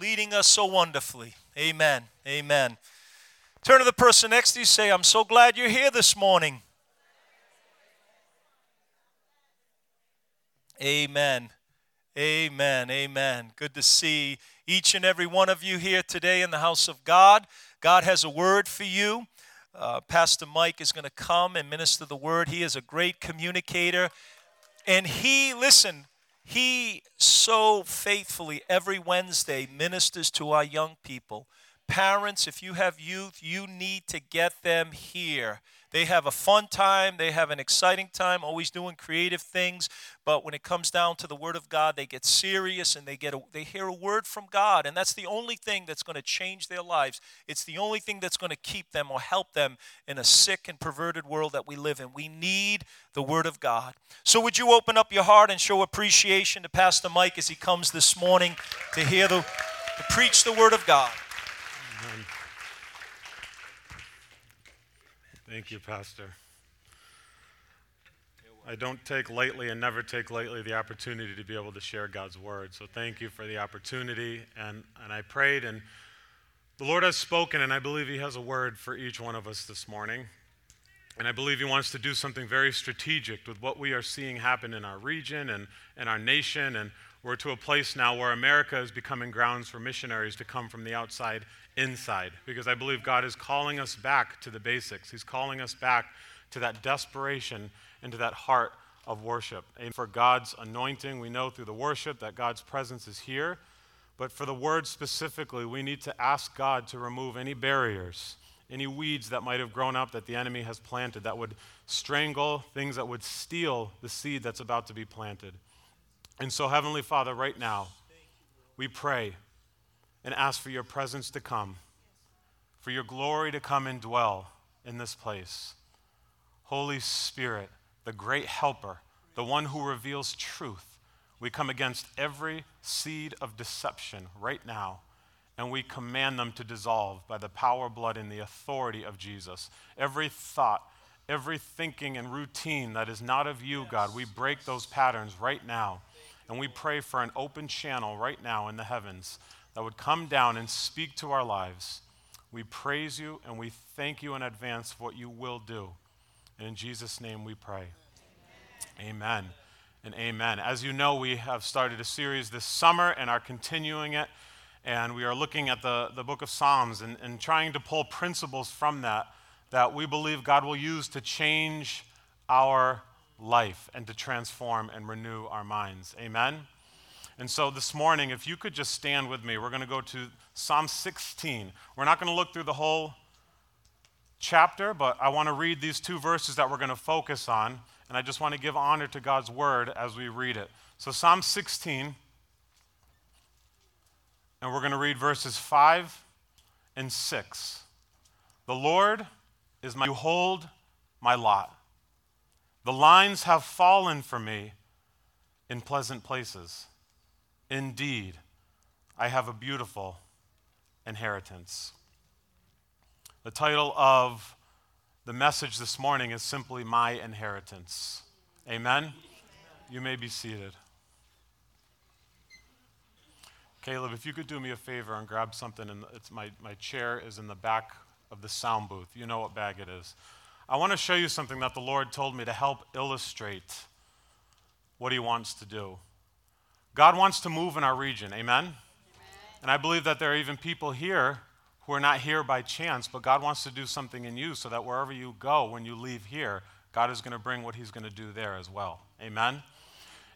leading us so wonderfully. Amen. Amen. Turn to the person next to you, say, I'm so glad you're here this morning. Amen. Amen. Amen. Good to see each and every one of you here today in the house of God. God has a word for you. Uh, Pastor Mike is going to come and minister the word. He is a great communicator. And he, listen, he so faithfully every Wednesday ministers to our young people. Parents, if you have youth, you need to get them here. They have a fun time, they have an exciting time, always doing creative things. But when it comes down to the Word of God, they get serious and they get a, they hear a word from God, and that's the only thing that's going to change their lives. It's the only thing that's going to keep them or help them in a sick and perverted world that we live in. We need the Word of God. So would you open up your heart and show appreciation to Pastor Mike as he comes this morning to hear the to preach the Word of God. Amen. Thank you, Pastor. I don't take lightly and never take lightly the opportunity to be able to share God's word. So thank you for the opportunity. And, and I prayed, and the Lord has spoken, and I believe He has a word for each one of us this morning. And I believe He wants to do something very strategic with what we are seeing happen in our region and, and our nation. And we're to a place now where America is becoming grounds for missionaries to come from the outside inside because I believe God is calling us back to the basics. He's calling us back to that desperation and to that heart of worship. And for God's anointing, we know through the worship that God's presence is here. But for the word specifically, we need to ask God to remove any barriers, any weeds that might have grown up that the enemy has planted that would strangle, things that would steal the seed that's about to be planted. And so, Heavenly Father, right now, we pray and ask for your presence to come, for your glory to come and dwell in this place. Holy Spirit, the great helper, the one who reveals truth, we come against every seed of deception right now, and we command them to dissolve by the power, blood, and the authority of Jesus. Every thought, every thinking and routine that is not of you, God, we break those patterns right now. And we pray for an open channel right now in the heavens that would come down and speak to our lives. We praise you and we thank you in advance for what you will do. And in Jesus' name we pray. Amen. amen. And amen. As you know, we have started a series this summer and are continuing it. And we are looking at the, the book of Psalms and, and trying to pull principles from that that we believe God will use to change our life and to transform and renew our minds. Amen. And so this morning, if you could just stand with me, we're going to go to Psalm 16. We're not going to look through the whole chapter, but I want to read these two verses that we're going to focus on. And I just want to give honor to God's word as we read it. So, Psalm 16, and we're going to read verses 5 and 6. The Lord is my, you hold my lot. The lines have fallen for me in pleasant places. Indeed, I have a beautiful inheritance. The title of the message this morning is simply My Inheritance. Amen? You may be seated. Caleb, if you could do me a favor and grab something, and it's my, my chair is in the back of the sound booth. You know what bag it is. I want to show you something that the Lord told me to help illustrate what He wants to do. God wants to move in our region. Amen? Amen? And I believe that there are even people here who are not here by chance, but God wants to do something in you so that wherever you go, when you leave here, God is going to bring what He's going to do there as well. Amen?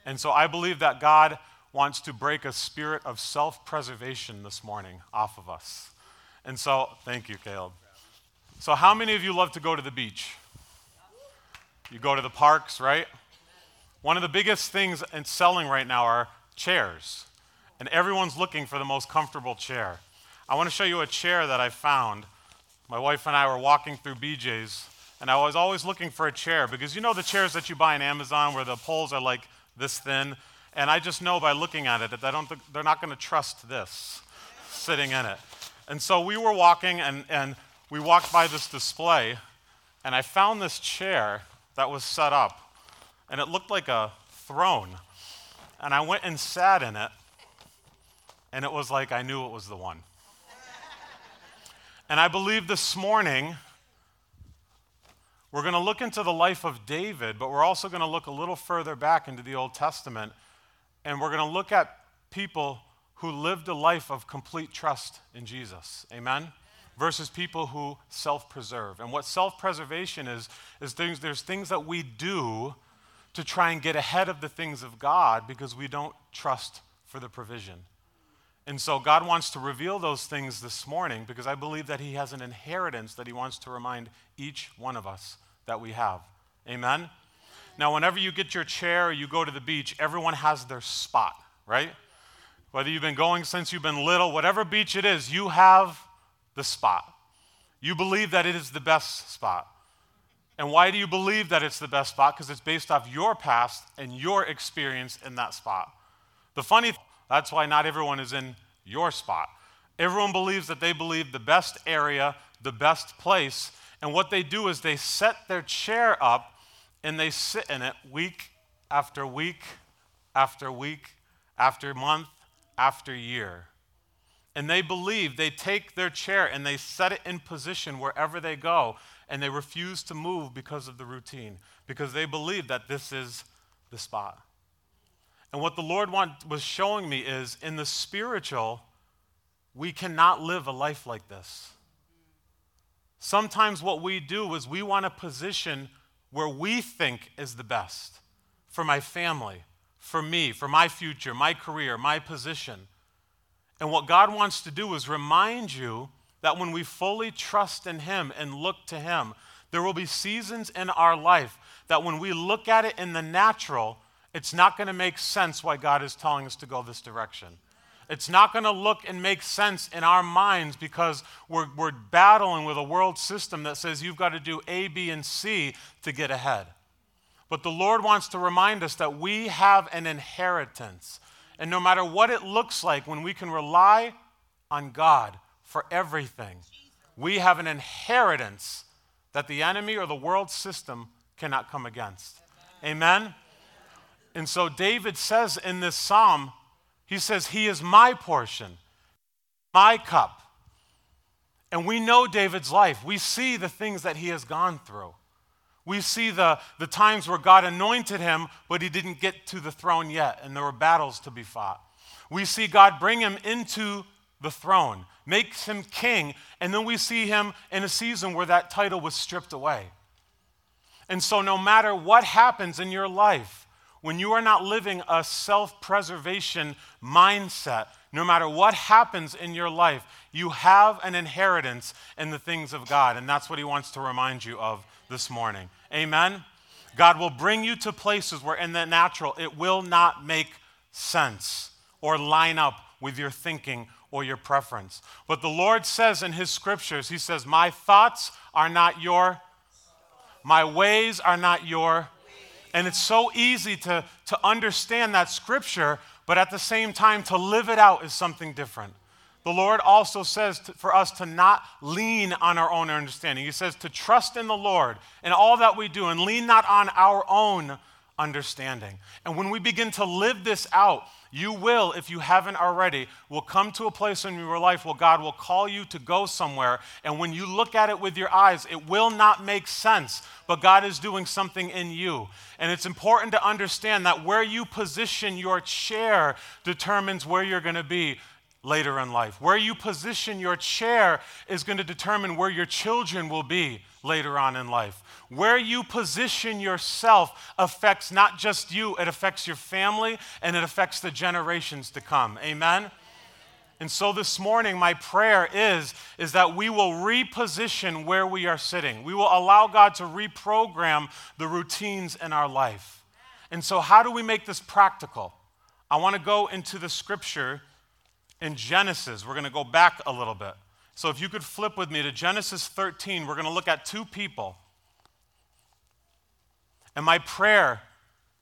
And so I believe that God wants to break a spirit of self preservation this morning off of us. And so, thank you, Caleb. So, how many of you love to go to the beach? You go to the parks, right? One of the biggest things in selling right now are chairs, and everyone's looking for the most comfortable chair. I want to show you a chair that I found. My wife and I were walking through BJ's, and I was always looking for a chair because you know the chairs that you buy on Amazon where the poles are like this thin, and I just know by looking at it that don't th- they're not going to trust this sitting in it. And so we were walking, and, and we walked by this display, and I found this chair that was set up, and it looked like a throne. And I went and sat in it. and it was like I knew it was the one. and I believe this morning we're going to look into the life of David, but we're also going to look a little further back into the Old Testament, and we're going to look at people who lived a life of complete trust in Jesus. Amen? Versus people who self preserve. And what self preservation is, is things, there's things that we do to try and get ahead of the things of God because we don't trust for the provision. And so God wants to reveal those things this morning because I believe that He has an inheritance that He wants to remind each one of us that we have. Amen? Now, whenever you get your chair or you go to the beach, everyone has their spot, right? Whether you've been going since you've been little, whatever beach it is, you have the spot. You believe that it is the best spot. And why do you believe that it's the best spot? Because it's based off your past and your experience in that spot. The funny that's why not everyone is in your spot. Everyone believes that they believe the best area, the best place, and what they do is they set their chair up and they sit in it week after week after week after month after year. And they believe they take their chair and they set it in position wherever they go, and they refuse to move because of the routine, because they believe that this is the spot. And what the Lord want, was showing me is in the spiritual, we cannot live a life like this. Sometimes what we do is we want a position where we think is the best for my family, for me, for my future, my career, my position. And what God wants to do is remind you that when we fully trust in Him and look to Him, there will be seasons in our life that when we look at it in the natural, it's not going to make sense why God is telling us to go this direction. It's not going to look and make sense in our minds because we're, we're battling with a world system that says you've got to do A, B, and C to get ahead. But the Lord wants to remind us that we have an inheritance. And no matter what it looks like, when we can rely on God for everything, we have an inheritance that the enemy or the world system cannot come against. Amen? Amen? And so David says in this psalm, he says, He is my portion, my cup. And we know David's life. We see the things that he has gone through. We see the, the times where God anointed him, but he didn't get to the throne yet, and there were battles to be fought. We see God bring him into the throne, makes him king, and then we see him in a season where that title was stripped away. And so, no matter what happens in your life, when you are not living a self preservation mindset, no matter what happens in your life, you have an inheritance in the things of God. And that's what he wants to remind you of this morning. Amen? God will bring you to places where, in the natural, it will not make sense or line up with your thinking or your preference. But the Lord says in his scriptures, He says, My thoughts are not your, my ways are not your and it's so easy to, to understand that scripture, but at the same time, to live it out is something different. The Lord also says to, for us to not lean on our own understanding. He says to trust in the Lord in all that we do and lean not on our own understanding. And when we begin to live this out, you will, if you haven't already, will come to a place in your life where God will call you to go somewhere. And when you look at it with your eyes, it will not make sense, but God is doing something in you. And it's important to understand that where you position your chair determines where you're going to be later in life. Where you position your chair is going to determine where your children will be later on in life. Where you position yourself affects not just you, it affects your family and it affects the generations to come. Amen? And so this morning, my prayer is, is that we will reposition where we are sitting. We will allow God to reprogram the routines in our life. And so, how do we make this practical? I want to go into the scripture in Genesis. We're going to go back a little bit. So, if you could flip with me to Genesis 13, we're going to look at two people. And my prayer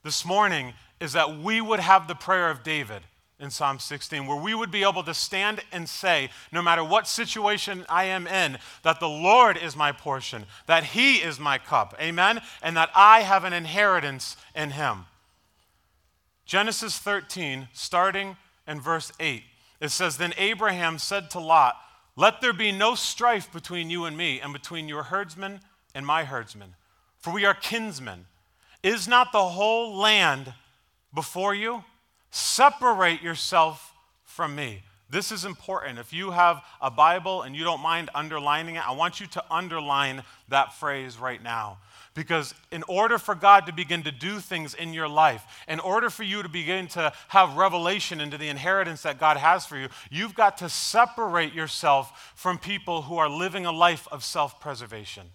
this morning is that we would have the prayer of David in Psalm 16, where we would be able to stand and say, no matter what situation I am in, that the Lord is my portion, that He is my cup, amen, and that I have an inheritance in Him. Genesis 13, starting in verse 8. It says, Then Abraham said to Lot, Let there be no strife between you and me, and between your herdsmen and my herdsmen, for we are kinsmen. Is not the whole land before you? Separate yourself from me. This is important. If you have a Bible and you don't mind underlining it, I want you to underline that phrase right now. Because in order for God to begin to do things in your life, in order for you to begin to have revelation into the inheritance that God has for you, you've got to separate yourself from people who are living a life of self preservation.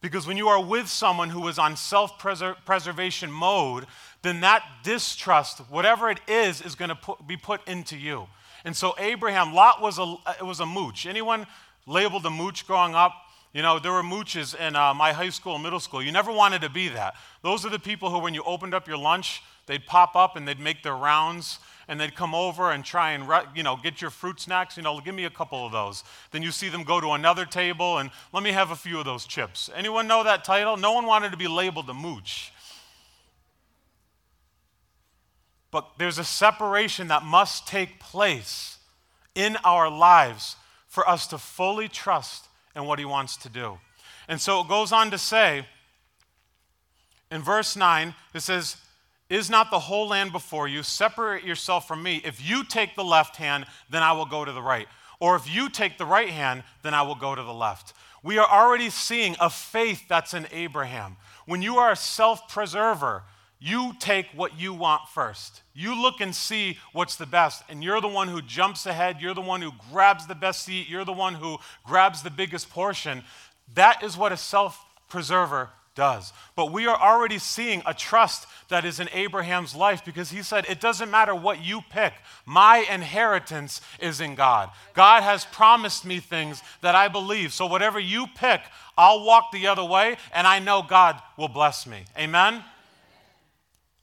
Because when you are with someone who is on self preservation mode, then that distrust, whatever it is, is going to be put into you. And so Abraham, Lot was a, it was a mooch. Anyone labeled a mooch growing up? You know, there were mooches in uh, my high school and middle school. You never wanted to be that. Those are the people who, when you opened up your lunch, they'd pop up and they'd make their rounds and they'd come over and try and you know get your fruit snacks. You know give me a couple of those. Then you see them go to another table and let me have a few of those chips. Anyone know that title? No one wanted to be labeled a mooch. But there's a separation that must take place in our lives for us to fully trust in what he wants to do and so it goes on to say in verse 9 it says is not the whole land before you? Separate yourself from me. If you take the left hand, then I will go to the right. Or if you take the right hand, then I will go to the left. We are already seeing a faith that's in Abraham. When you are a self preserver, you take what you want first. You look and see what's the best, and you're the one who jumps ahead. You're the one who grabs the best seat. You're the one who grabs the biggest portion. That is what a self preserver does. But we are already seeing a trust that is in Abraham's life because he said, It doesn't matter what you pick, my inheritance is in God. God has promised me things that I believe. So whatever you pick, I'll walk the other way, and I know God will bless me. Amen?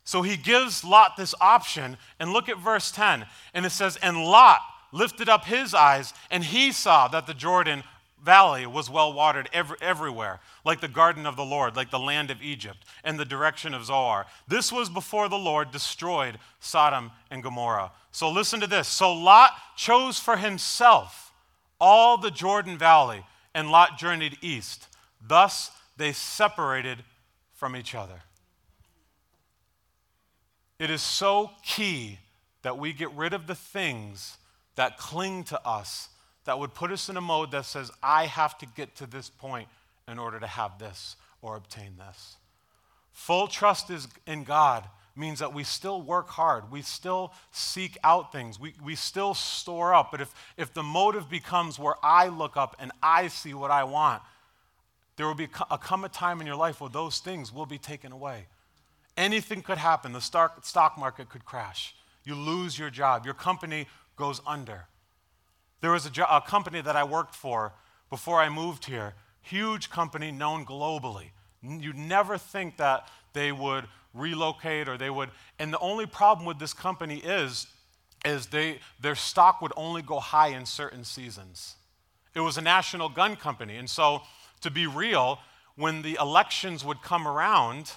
So he gives Lot this option, and look at verse 10. And it says, And Lot lifted up his eyes, and he saw that the Jordan valley was well watered every, everywhere, like the garden of the Lord, like the land of Egypt, and the direction of Zoar. This was before the Lord destroyed Sodom and Gomorrah. So listen to this. So Lot chose for himself all the Jordan Valley, and Lot journeyed east. Thus they separated from each other. It is so key that we get rid of the things that cling to us that would put us in a mode that says, I have to get to this point in order to have this or obtain this. Full trust is in God means that we still work hard. We still seek out things. We, we still store up. But if, if the motive becomes where I look up and I see what I want, there will be a, come a time in your life where those things will be taken away. Anything could happen. The stock, market could crash. You lose your job. Your company goes under. There was a, jo- a company that I worked for before I moved here, huge company known globally. You'd never think that they would relocate or they would. And the only problem with this company is, is they, their stock would only go high in certain seasons. It was a national gun company. And so, to be real, when the elections would come around,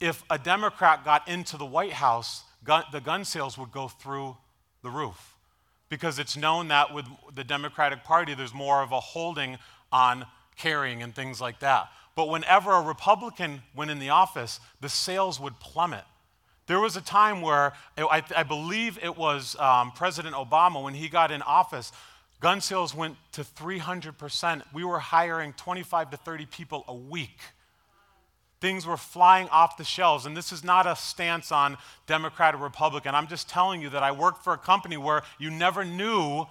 if a Democrat got into the White House, gun, the gun sales would go through the roof because it's known that with the Democratic Party, there's more of a holding on carrying and things like that. But whenever a Republican went in the office, the sales would plummet. There was a time where I, I believe it was um, President Obama when he got in office, gun sales went to 300%. We were hiring 25 to 30 people a week Things were flying off the shelves. And this is not a stance on Democrat or Republican. I'm just telling you that I worked for a company where you never knew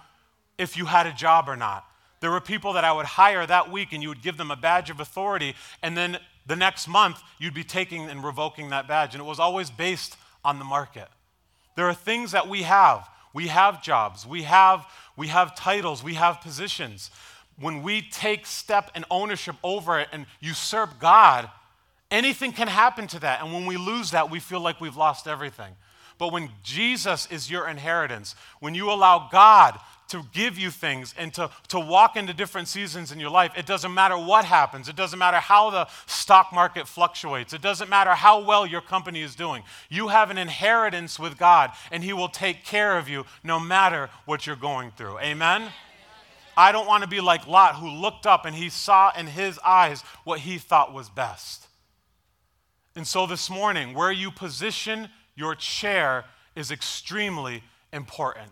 if you had a job or not. There were people that I would hire that week and you would give them a badge of authority, and then the next month you'd be taking and revoking that badge. And it was always based on the market. There are things that we have. We have jobs, we have, we have titles, we have positions. When we take step and ownership over it and usurp God, Anything can happen to that. And when we lose that, we feel like we've lost everything. But when Jesus is your inheritance, when you allow God to give you things and to, to walk into different seasons in your life. It doesn't matter what happens, it doesn't matter how the stock market fluctuates, it doesn't matter how well your company is doing. You have an inheritance with God, and He will take care of you no matter what you're going through. Amen? I don't want to be like Lot, who looked up and he saw in his eyes what he thought was best. And so this morning, where you position your chair is extremely important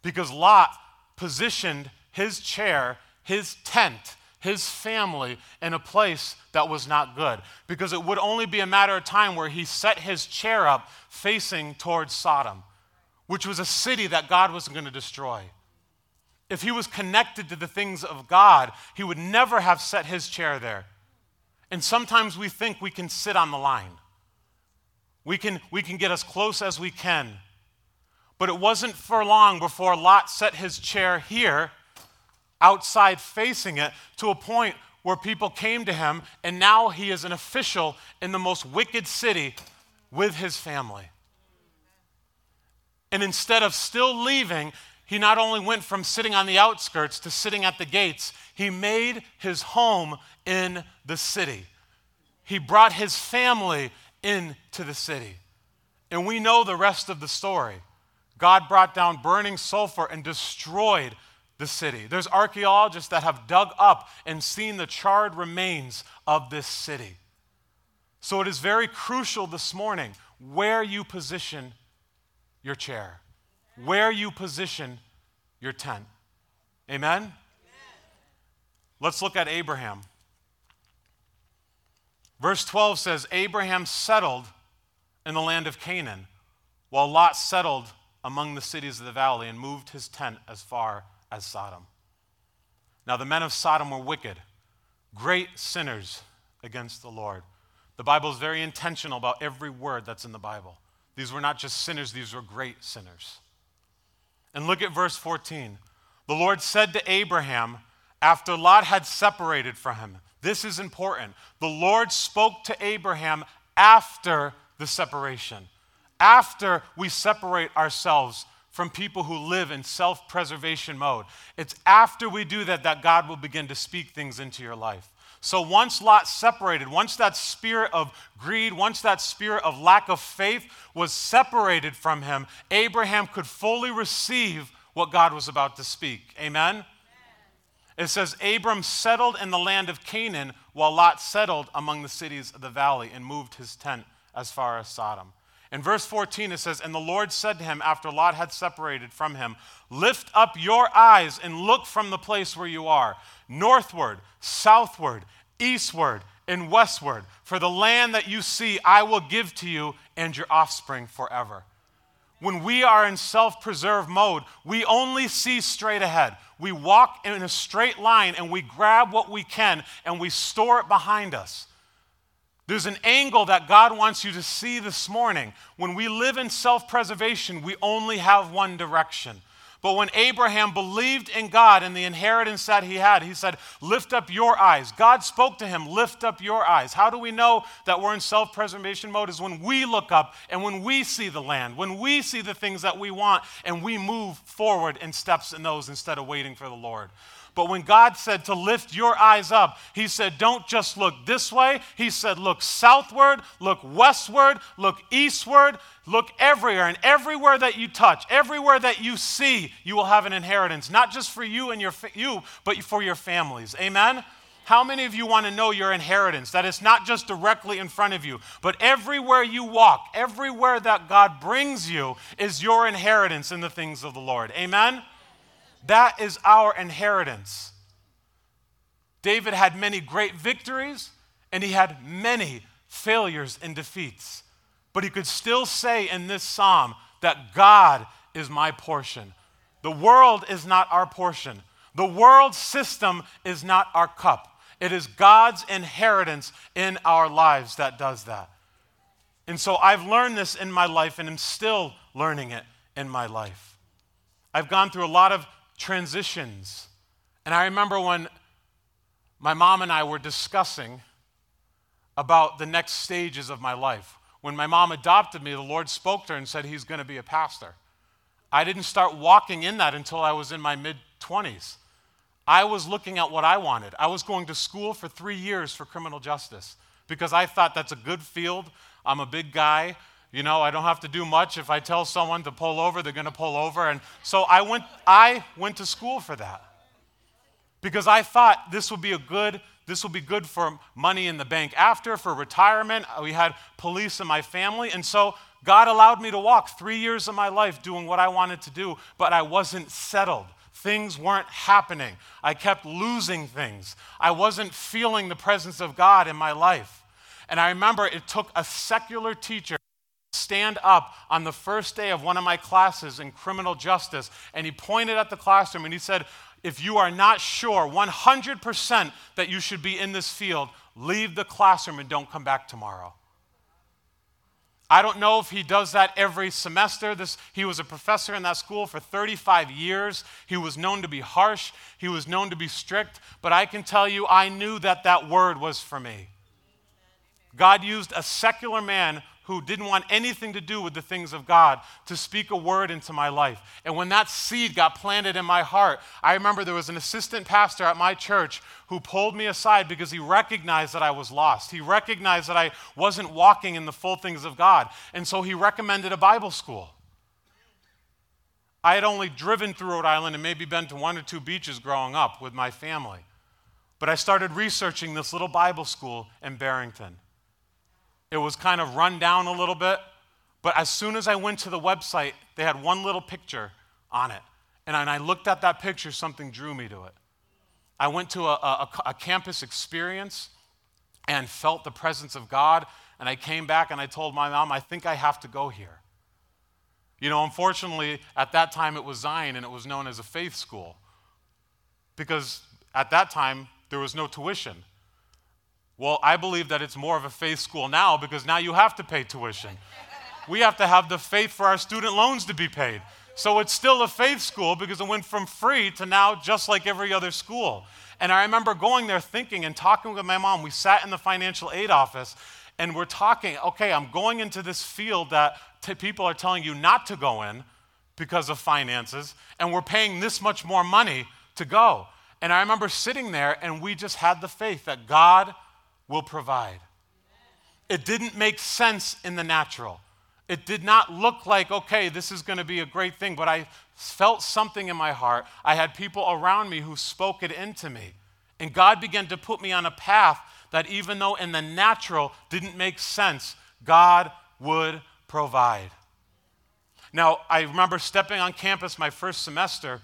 because Lot positioned his chair, his tent, his family in a place that was not good. Because it would only be a matter of time where he set his chair up facing towards Sodom, which was a city that God was going to destroy. If he was connected to the things of God, he would never have set his chair there. And sometimes we think we can sit on the line. We can, we can get as close as we can. But it wasn't for long before Lot set his chair here, outside facing it, to a point where people came to him, and now he is an official in the most wicked city with his family. And instead of still leaving, he not only went from sitting on the outskirts to sitting at the gates, he made his home in the city. He brought his family into the city. And we know the rest of the story. God brought down burning sulfur and destroyed the city. There's archaeologists that have dug up and seen the charred remains of this city. So it is very crucial this morning where you position your chair where you position your tent. Amen? Amen? Let's look at Abraham. Verse 12 says Abraham settled in the land of Canaan, while Lot settled among the cities of the valley and moved his tent as far as Sodom. Now, the men of Sodom were wicked, great sinners against the Lord. The Bible is very intentional about every word that's in the Bible. These were not just sinners, these were great sinners. And look at verse 14. The Lord said to Abraham, after Lot had separated from him, this is important. The Lord spoke to Abraham after the separation, after we separate ourselves from people who live in self preservation mode. It's after we do that that God will begin to speak things into your life. So once Lot separated, once that spirit of greed, once that spirit of lack of faith was separated from him, Abraham could fully receive what God was about to speak. Amen? Amen? It says, Abram settled in the land of Canaan while Lot settled among the cities of the valley and moved his tent as far as Sodom. In verse 14, it says, And the Lord said to him after Lot had separated from him, Lift up your eyes and look from the place where you are, northward, southward, eastward, and westward. For the land that you see, I will give to you and your offspring forever. When we are in self preserve mode, we only see straight ahead. We walk in a straight line and we grab what we can and we store it behind us. There's an angle that God wants you to see this morning. When we live in self preservation, we only have one direction. But when Abraham believed in God and the inheritance that he had, he said, Lift up your eyes. God spoke to him, Lift up your eyes. How do we know that we're in self preservation mode? Is when we look up and when we see the land, when we see the things that we want, and we move forward in steps in those instead of waiting for the Lord. But when God said to lift your eyes up, He said, don't just look this way. He said, look southward, look westward, look eastward, look everywhere. And everywhere that you touch, everywhere that you see, you will have an inheritance, not just for you and your you, but for your families. Amen. How many of you want to know your inheritance? That it's not just directly in front of you, but everywhere you walk, everywhere that God brings you is your inheritance in the things of the Lord. Amen? That is our inheritance. David had many great victories and he had many failures and defeats. But he could still say in this psalm that God is my portion. The world is not our portion. The world system is not our cup. It is God's inheritance in our lives that does that. And so I've learned this in my life and am still learning it in my life. I've gone through a lot of transitions. And I remember when my mom and I were discussing about the next stages of my life. When my mom adopted me, the Lord spoke to her and said, He's going to be a pastor. I didn't start walking in that until I was in my mid 20s. I was looking at what I wanted. I was going to school for three years for criminal justice because I thought that's a good field. I'm a big guy. You know, I don't have to do much. If I tell someone to pull over, they're going to pull over. And so I went, I went to school for that because I thought this would be a good this will be good for money in the bank after, for retirement. Uh, we had police in my family. And so God allowed me to walk three years of my life doing what I wanted to do, but I wasn't settled. Things weren't happening. I kept losing things. I wasn't feeling the presence of God in my life. And I remember it took a secular teacher stand up on the first day of one of my classes in criminal justice and he pointed at the classroom and he said if you are not sure 100% that you should be in this field, leave the classroom and don't come back tomorrow. I don't know if he does that every semester. This, he was a professor in that school for 35 years. He was known to be harsh, he was known to be strict, but I can tell you, I knew that that word was for me. God used a secular man who didn't want anything to do with the things of God to speak a word into my life. And when that seed got planted in my heart, I remember there was an assistant pastor at my church who pulled me aside because he recognized that I was lost. He recognized that I wasn't walking in the full things of God. And so he recommended a Bible school. I had only driven through Rhode Island and maybe been to one or two beaches growing up with my family. But I started researching this little Bible school in Barrington. It was kind of run down a little bit. But as soon as I went to the website, they had one little picture on it. And I looked at that picture, something drew me to it. I went to a, a, a campus experience and felt the presence of God. And I came back and I told my mom, I think I have to go here. You know, unfortunately, at that time it was Zion and it was known as a faith school. Because at that time, there was no tuition. Well, I believe that it's more of a faith school now because now you have to pay tuition. we have to have the faith for our student loans to be paid. So it's still a faith school because it went from free to now just like every other school. And I remember going there thinking and talking with my mom. We sat in the financial aid office and we're talking, okay, I'm going into this field that t- people are telling you not to go in because of finances, and we're paying this much more money to go. And I remember sitting there and we just had the faith that God will provide. It didn't make sense in the natural. It did not look like, okay, this is going to be a great thing, but I felt something in my heart. I had people around me who spoke it into me. And God began to put me on a path that, even though in the natural didn't make sense, God would provide. Now, I remember stepping on campus my first semester,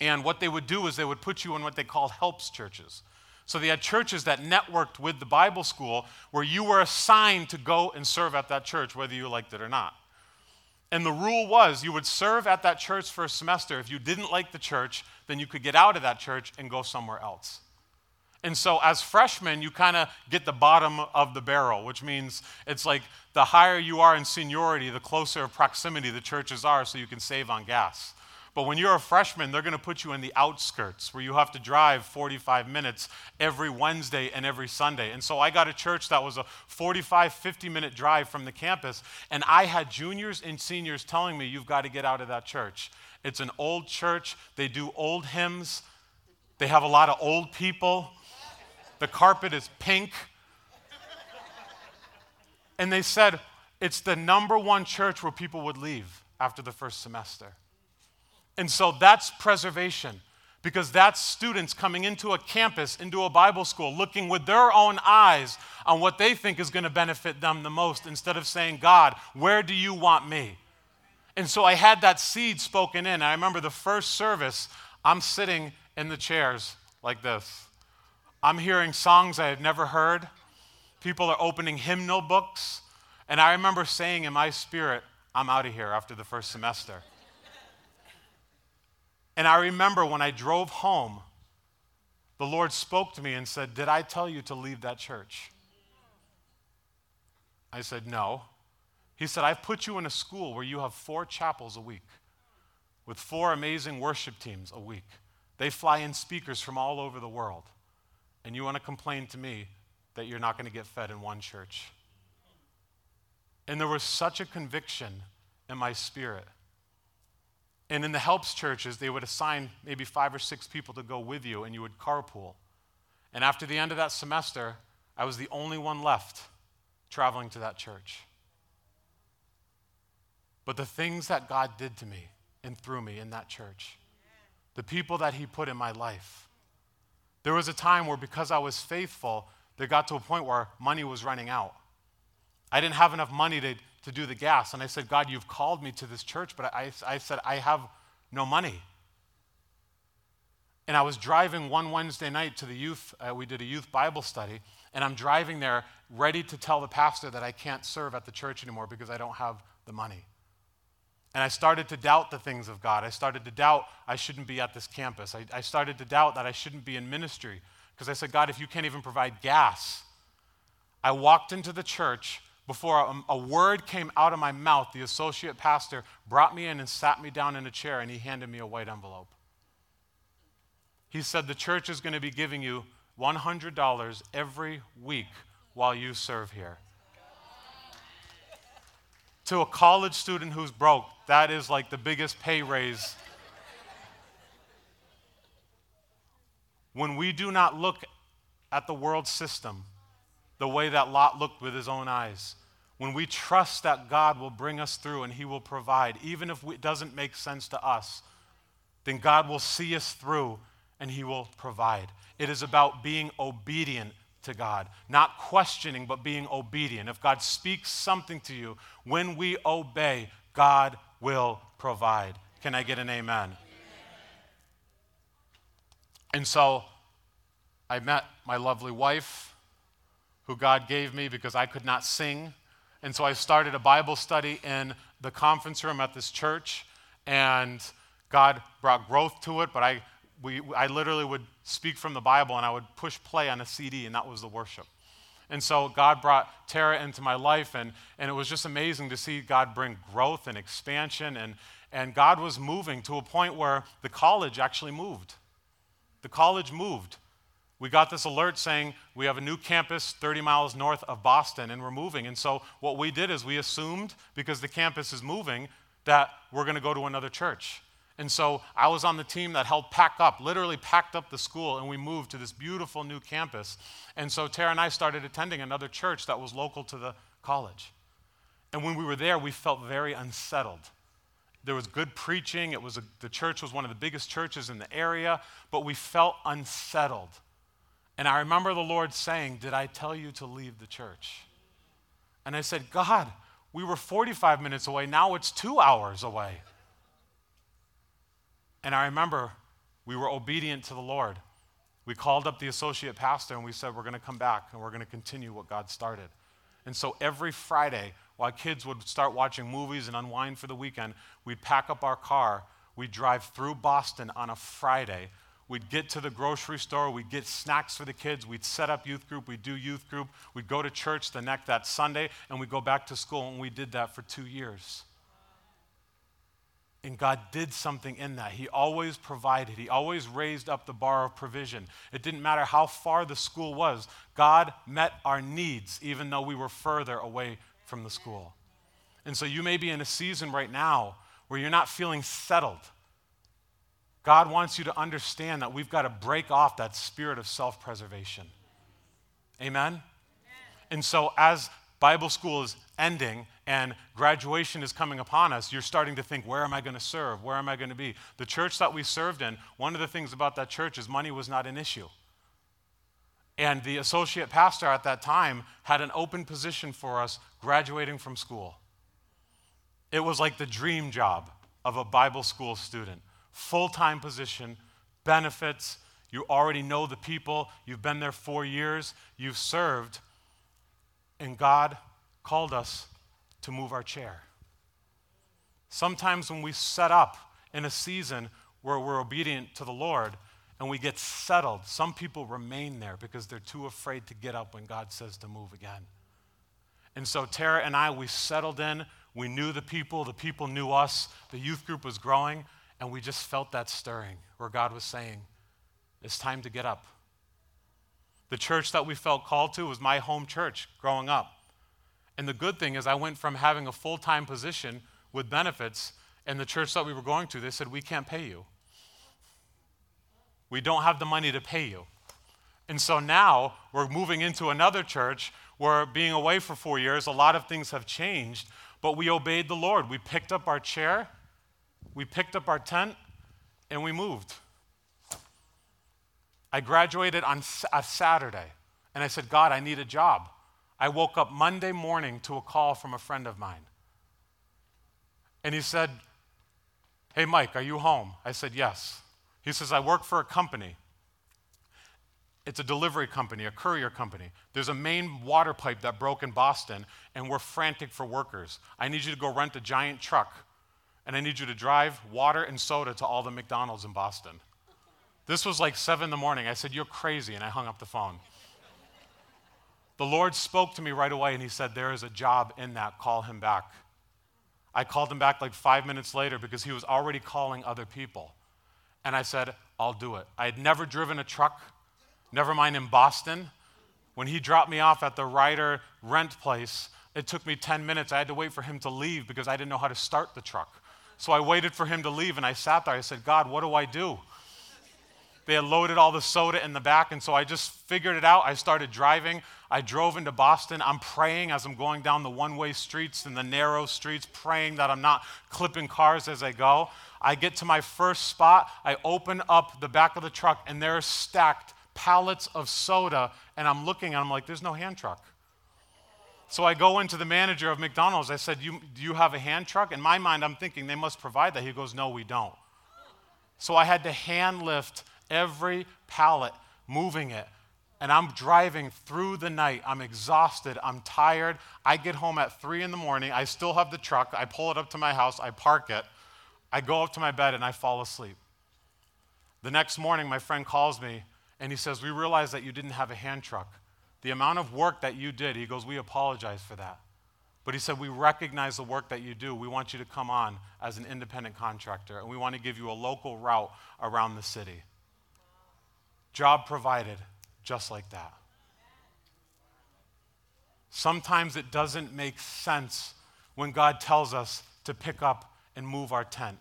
and what they would do is they would put you in what they called helps churches. So they had churches that networked with the Bible school where you were assigned to go and serve at that church, whether you liked it or not. And the rule was you would serve at that church for a semester. If you didn't like the church, then you could get out of that church and go somewhere else. And so, as freshmen, you kind of get the bottom of the barrel, which means it's like the higher you are in seniority, the closer proximity the churches are, so you can save on gas. But when you're a freshman, they're going to put you in the outskirts where you have to drive 45 minutes every Wednesday and every Sunday. And so I got a church that was a 45, 50 minute drive from the campus. And I had juniors and seniors telling me, you've got to get out of that church. It's an old church. They do old hymns. They have a lot of old people. The carpet is pink. And they said, it's the number one church where people would leave after the first semester. And so that's preservation because that's students coming into a campus, into a Bible school, looking with their own eyes on what they think is going to benefit them the most instead of saying, God, where do you want me? And so I had that seed spoken in. I remember the first service, I'm sitting in the chairs like this. I'm hearing songs I had never heard. People are opening hymnal books. And I remember saying in my spirit, I'm out of here after the first semester. And I remember when I drove home, the Lord spoke to me and said, Did I tell you to leave that church? I said, No. He said, I've put you in a school where you have four chapels a week with four amazing worship teams a week. They fly in speakers from all over the world. And you want to complain to me that you're not going to get fed in one church. And there was such a conviction in my spirit And in the helps churches, they would assign maybe five or six people to go with you, and you would carpool. And after the end of that semester, I was the only one left traveling to that church. But the things that God did to me and through me in that church, the people that He put in my life, there was a time where because I was faithful, there got to a point where money was running out. I didn't have enough money to, to do the gas. And I said, God, you've called me to this church, but I, I said, I have no money. And I was driving one Wednesday night to the youth, uh, we did a youth Bible study, and I'm driving there ready to tell the pastor that I can't serve at the church anymore because I don't have the money. And I started to doubt the things of God. I started to doubt I shouldn't be at this campus. I, I started to doubt that I shouldn't be in ministry because I said, God, if you can't even provide gas. I walked into the church before a, a, word came out of my mouth, the associate pastor brought me in and sat me down in a chair and he handed me a white envelope. He said, The church is going to be giving you $100 every week while you serve here. to a college student who's broke, that is like the biggest pay raise. when we do not look at the world system the way that Lot looked with his own eyes, when we trust that God will bring us through and He will provide, even if it doesn't make sense to us, then God will see us through and He will provide. It is about being obedient to God, not questioning, but being obedient. If God speaks something to you, when we obey, God will provide. Can I get an amen? amen? And so I met my lovely wife, who God gave me because I could not sing. And so I started a Bible study in the conference room at this church, and God brought growth to it. But I, we, I literally would speak from the Bible and I would push play on a CD, and that was the worship. And so God brought Tara into my life, and, and it was just amazing to see God bring growth and expansion. And, and God was moving to a point where the college actually moved. The college moved we got this alert saying we have a new campus 30 miles north of Boston and we're moving. And so what we did is we assumed, because the campus is moving, that we're going to go to another church. And so I was on the team that helped pack up, literally packed up the school, and we moved to this beautiful new campus. And so Tara and I started attending another church that was local to the college. And when we were there, we felt very unsettled. There was good preaching. It was a, the church was one of the biggest churches in the area, but we felt unsettled. And I remember the Lord saying, Did I tell you to leave the church? And I said, God, we were 45 minutes away. Now it's two hours away. And I remember we were obedient to the Lord. We called up the associate pastor and we said, We're going to come back and we're going to continue what God started. And so every Friday, while kids would start watching movies and unwind for the weekend, we'd pack up our car, we'd drive through Boston on a Friday We'd get to the grocery store, we'd get snacks for the kids, we'd set up youth group, we'd do youth group, we'd go to church the next that Sunday, and we'd go back to school, and we did that for two years. And God did something in that. He always provided. He always raised up the bar of provision. It didn't matter how far the school was, God met our needs, even though we were further away from the school. And so you may be in a season right now where you're not feeling settled God wants you to understand that we've got to break off that spirit of self preservation. Amen? Amen? And so, as Bible school is ending and graduation is coming upon us, you're starting to think, where am I going to serve? Where am I going to be? The church that we served in, one of the things about that church is money was not an issue. And the associate pastor at that time had an open position for us graduating from school. It was like the dream job of a Bible school student full time position, benefits. You already know the people. You've been there four years. You've served. And God called us to move our chair. Sometimes when we set up in a season where we're obedient to the Lord and we get settled, some people remain there because they're too afraid to get up when God says to move again. And so Tara and I, we settled in. We knew the people, the people knew us. The youth group was growing. And we just felt that stirring where God was saying, It's time to get up. The church that we felt called to was my home church growing up. And the good thing is, I went from having a full time position with benefits, And the church that we were going to, they said, We can't pay you. We don't have the money to pay you. And so now we're moving into another church where, being away for four years, a lot of things have changed, but we obeyed the Lord. We picked up our chair, we picked up our tent, and we moved. I graduated on a Saturday, and I said, God, I need a job. I woke up Monday morning to a call from a friend of mine. And he said, Hey, Mike, are you home? I said, Yes. He says, I work for a company. It's a delivery company, a courier company. There's a main water pipe that broke in Boston, and we're frantic for workers. I need you to go rent a giant truck, and I need you to drive water and soda to all the McDonald's in Boston. This was like seven in the morning. I said, You're crazy, and I hung up the phone. the Lord spoke to me right away, and He said, There is a job in that. Call him back. I called him back like five minutes later because he was already calling other people. And I said, I'll do it. I had never driven a truck, never mind in Boston. When he dropped me off at the Ryder rent place, it took me 10 minutes. I had to wait for him to leave because I didn't know how to start the truck. So I waited for him to leave and I sat there. I said, God, what do I do? They had loaded all the soda in the back, and so I just figured it out. I started driving. I drove into Boston. I'm praying as I'm going down the one way streets and the narrow streets, praying that I'm not clipping cars as I go. I get to my first spot. I open up the back of the truck, and there are stacked pallets of soda. And I'm looking, and I'm like, there's no hand truck. So I go into the manager of McDonald's. I said, you, Do you have a hand truck? In my mind, I'm thinking they must provide that. He goes, No, we don't. So I had to hand lift every pallet, moving it. And I'm driving through the night. I'm exhausted. I'm tired. I get home at three in the morning. I still have the truck. I pull it up to my house. I park it. I go up to my bed and I fall asleep. The next morning, my friend calls me and he says, We realized that you didn't have a hand truck. The amount of work that you did, he goes, We apologize for that. But he said, We recognize the work that you do. We want you to come on as an independent contractor, and we want to give you a local route around the city. Job provided, just like that. Sometimes it doesn't make sense when God tells us to pick up and move our tent,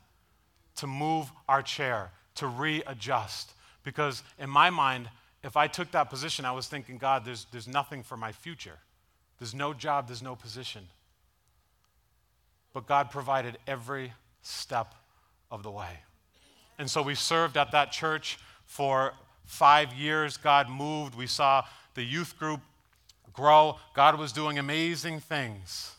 to move our chair, to readjust. Because in my mind, if I took that position, I was thinking, God, there's, there's nothing for my future. There's no job, there's no position. But God provided every step of the way. And so we served at that church for five years. God moved. We saw the youth group grow. God was doing amazing things.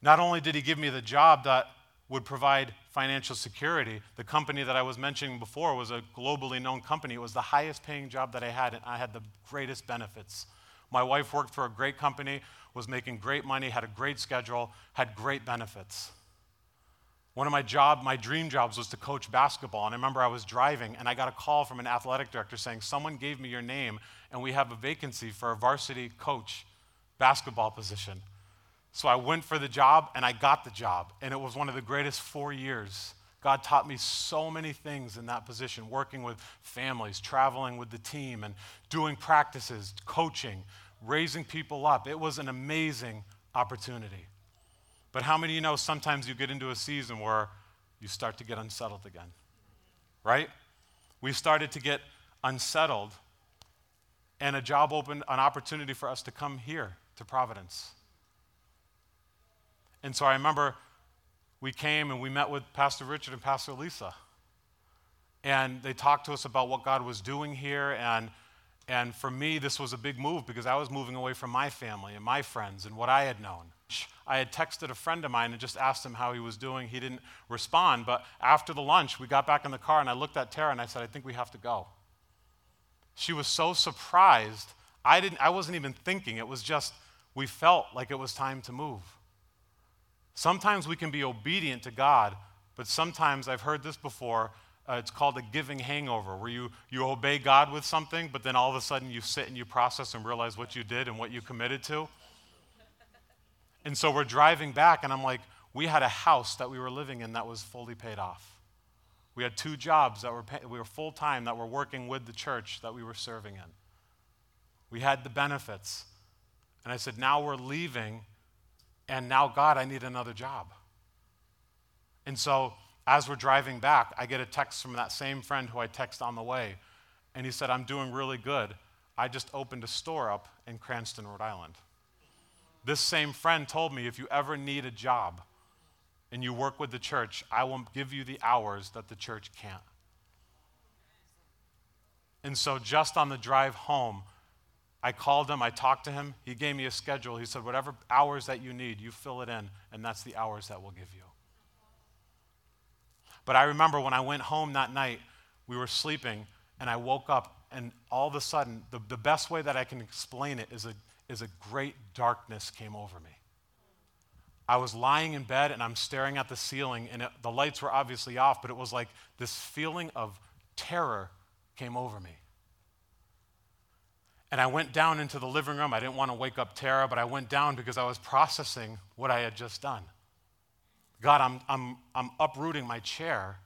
Not only did He give me the job that would provide financial security, the company that I was mentioning before was a globally known company. It was the highest paying job that I had, and I had the greatest benefits. My wife worked for a great company, was making great money, had a great schedule, had great benefits. One of my job, my dream jobs was to coach basketball. And I remember I was driving and I got a call from an athletic director saying, Someone gave me your name and we have a vacancy for a varsity coach basketball position. So I went for the job and I got the job. And it was one of the greatest four years. God taught me so many things in that position, working with families, traveling with the team, and doing practices, coaching, raising people up. It was an amazing opportunity. But how many of you know sometimes you get into a season where you start to get unsettled again? Right? We started to get unsettled, and a job opened an opportunity for us to come here to Providence. And so I remember we came and we met with Pastor Richard and Pastor Lisa. And they talked to us about what God was doing here. And, and for me, this was a big move because I was moving away from my family and my friends and what I had known. I had texted a friend of mine and just asked him how he was doing. He didn't respond. But after the lunch, we got back in the car and I looked at Tara and I said, I think we have to go. She was so surprised. I, didn't, I wasn't even thinking. It was just, we felt like it was time to move. Sometimes we can be obedient to God, but sometimes, I've heard this before, uh, it's called a giving hangover, where you, you obey God with something, but then all of a sudden you sit and you process and realize what you did and what you committed to. And so we're driving back, and I'm like, we had a house that we were living in that was fully paid off. We had two jobs that were, pay- we were full time that were working with the church that we were serving in. We had the benefits. And I said, now we're leaving, And now, God, I need another job. And so, as we're driving back, I get a text from that same friend who I text on the way. And he said, I'm doing really good. I just opened a store up in Cranston, Rhode Island. This same friend told me if you ever need a job and you work with the church, I will give you the hours that the church can't. And so, just on the drive home, I called him, I talked to him. He gave me a schedule. He said, Whatever hours that you need, you fill it in, and that's the hours that we'll give you. But I remember when I went home that night, we were sleeping, and I woke up, and all of a sudden, the, the best way that I can explain it is a, is a great darkness came over me. I was lying in bed and I'm staring at the ceiling, and it, the lights were obviously off, but it was like this feeling of terror came over me. And I went down into the living room. I didn't want to wake up Tara, but I went down because I was processing what I had just done. God, I'm, I'm, I'm uprooting my chair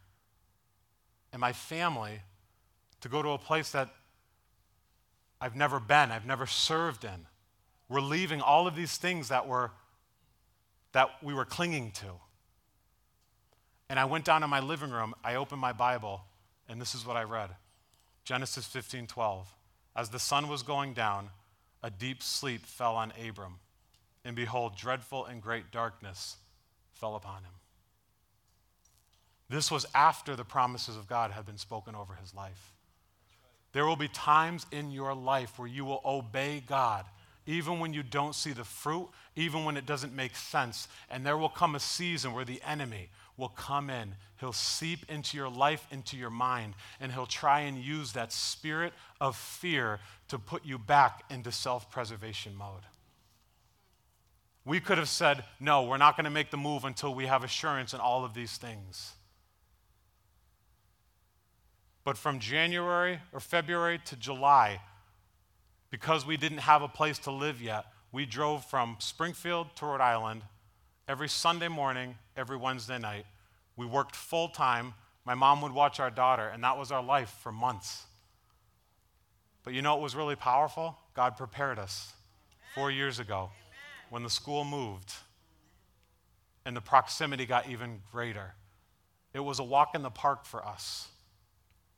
and my family to go to a place that I've never been, I've never served in. We're leaving all of these things that were that we were clinging to. And I went down to my living room, I opened my Bible, and this is what I read. Genesis 15 12. As the sun was going down, a deep sleep fell on Abram, and behold, dreadful and great darkness fell upon him. This was after the promises of God had been spoken over his life. There will be times in your life where you will obey God, even when you don't see the fruit, even when it doesn't make sense. And there will come a season where the enemy will come in. He'll seep into your life, into your mind, and he'll try and use that spirit of fear to put you back into self preservation mode. We could have said, no, we're not going to make the move until we have assurance in all of these things. But from January or February to July, because we didn't have a place to live yet, we drove from Springfield to Rhode Island every Sunday morning, every Wednesday night. We worked full time. My mom would watch our daughter, and that was our life for months. But you know what was really powerful? God prepared us four years ago when the school moved and the proximity got even greater. It was a walk in the park for us.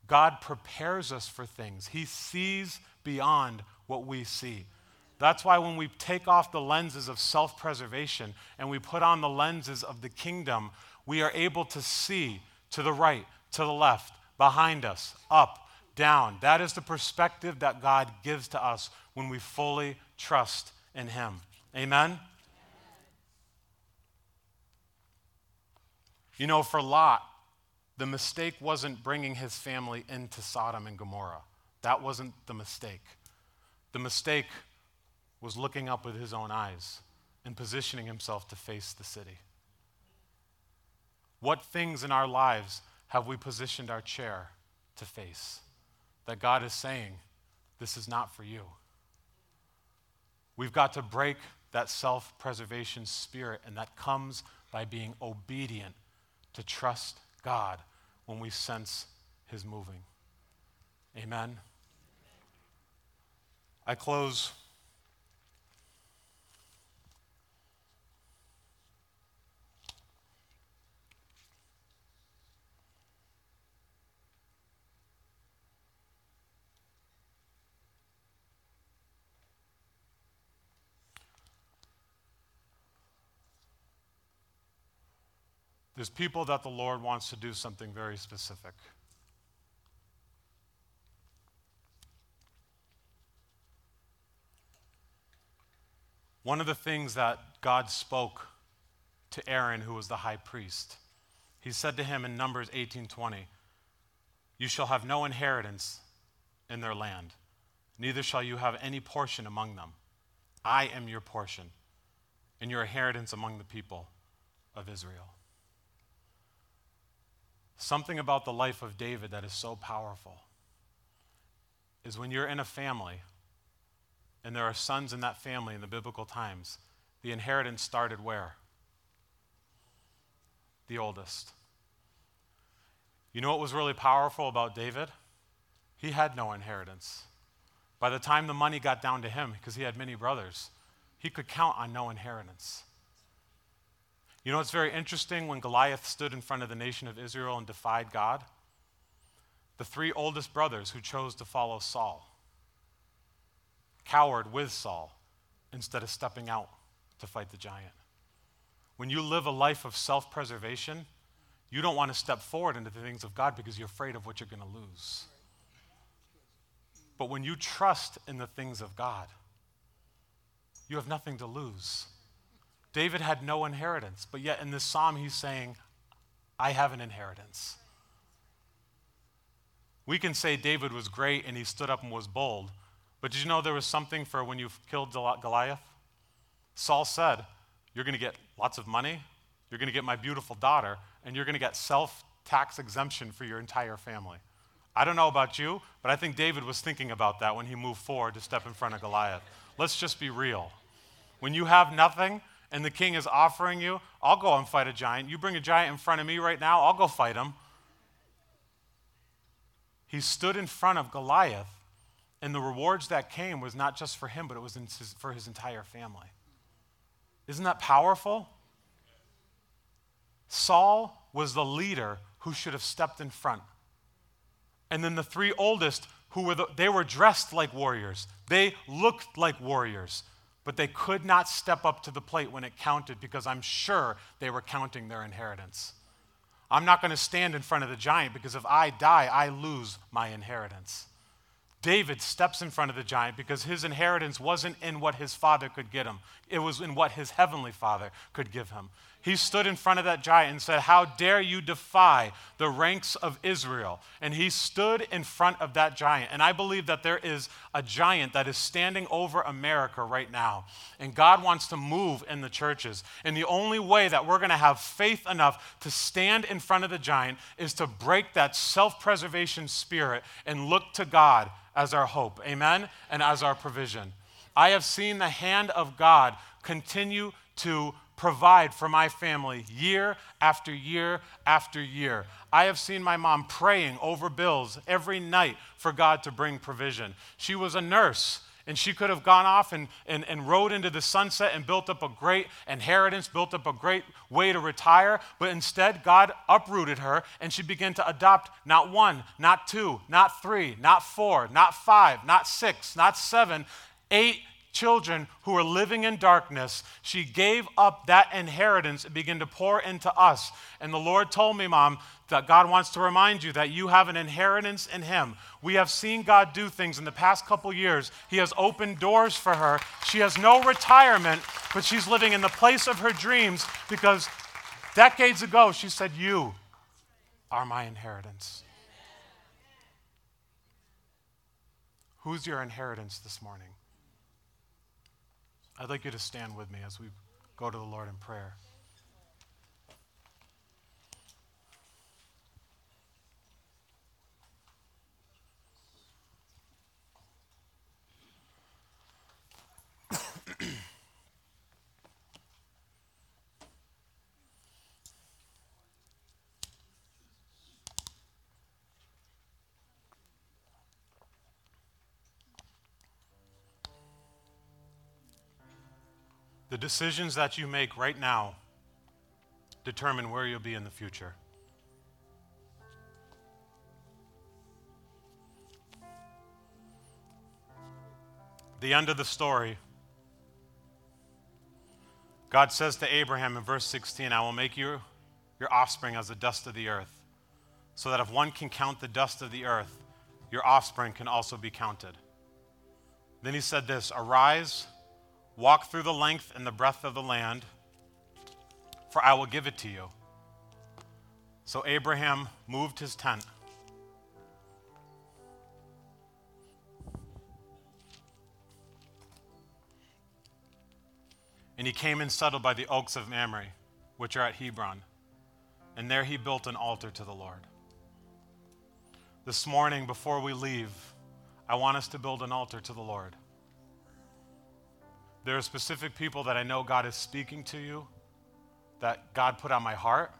God prepares us for things, He sees beyond what we see. That's why when we take off the lenses of self preservation and we put on the lenses of the kingdom, we are able to see to the right, to the left, behind us, up, down. That is the perspective that God gives to us when we fully trust in Him. Amen? You know, for Lot, the mistake wasn't bringing his family into Sodom and Gomorrah. That wasn't the mistake. The mistake was looking up with his own eyes and positioning himself to face the city. What things in our lives have we positioned our chair to face that God is saying, this is not for you? We've got to break that self preservation spirit, and that comes by being obedient to trust God when we sense His moving. Amen. I close There's people that the Lord wants to do something very specific. One of the things that God spoke to Aaron, who was the high priest, he said to him in Numbers 18:20, "You shall have no inheritance in their land, neither shall you have any portion among them. I am your portion and your inheritance among the people of Israel." Something about the life of David that is so powerful is when you're in a family and there are sons in that family in the biblical times, the inheritance started where? The oldest. You know what was really powerful about David? He had no inheritance. By the time the money got down to him, because he had many brothers, he could count on no inheritance. You know, it's very interesting when Goliath stood in front of the nation of Israel and defied God. The three oldest brothers who chose to follow Saul cowered with Saul instead of stepping out to fight the giant. When you live a life of self preservation, you don't want to step forward into the things of God because you're afraid of what you're going to lose. But when you trust in the things of God, you have nothing to lose. David had no inheritance, but yet in this psalm he's saying, I have an inheritance. We can say David was great and he stood up and was bold, but did you know there was something for when you killed Goliath? Saul said, You're going to get lots of money, you're going to get my beautiful daughter, and you're going to get self tax exemption for your entire family. I don't know about you, but I think David was thinking about that when he moved forward to step in front of Goliath. Let's just be real. When you have nothing and the king is offering you, I'll go and fight a giant. You bring a giant in front of me right now, I'll go fight him. He stood in front of Goliath, and the rewards that came was not just for him, but it was for his entire family. Isn't that powerful? Saul was the leader who should have stepped in front. And then the three oldest, who were the, they were dressed like warriors. They looked like warriors, but they could not step up to the plate when it counted because I'm sure they were counting their inheritance. I'm not going to stand in front of the giant because if I die, I lose my inheritance. David steps in front of the giant because his inheritance wasn't in what his father could get him, it was in what his heavenly father could give him. He stood in front of that giant and said, How dare you defy the ranks of Israel? And he stood in front of that giant. And I believe that there is a giant that is standing over America right now. And God wants to move in the churches. And the only way that we're going to have faith enough to stand in front of the giant is to break that self preservation spirit and look to God as our hope. Amen? And as our provision. I have seen the hand of God continue to provide for my family year after year after year. I have seen my mom praying over bills every night for God to bring provision. She was a nurse. And she could have gone off and, and, and rode into the sunset and built up a great inheritance, built up a great way to retire. But instead, God uprooted her and she began to adopt not one, not two, not three, not four, not five, not six, not seven, eight children who were living in darkness, she gave up that inheritance and began to pour into us. And the Lord told me, Mom, that God wants to remind you that you have an inheritance in Him. We have seen God do things in the past couple years. He has opened doors for her. She has no retirement, but she's living in the place of her dreams because decades ago she said, You are my inheritance. Who's your inheritance this morning? I'd like you to stand with me as we go to the Lord in prayer. The decisions that you make right now determine where you'll be in the future. The end of the story. God says to Abraham in verse 16, I will make you your offspring as the dust of the earth, so that if one can count the dust of the earth, your offspring can also be counted. Then he said this Arise Walk through the length and the breadth of the land, for I will give it to you. So Abraham moved his tent. And he came and settled by the oaks of Mamre, which are at Hebron. And there he built an altar to the Lord. This morning, before we leave, I want us to build an altar to the Lord. There are specific people that I know God is speaking to you, that God put on my heart.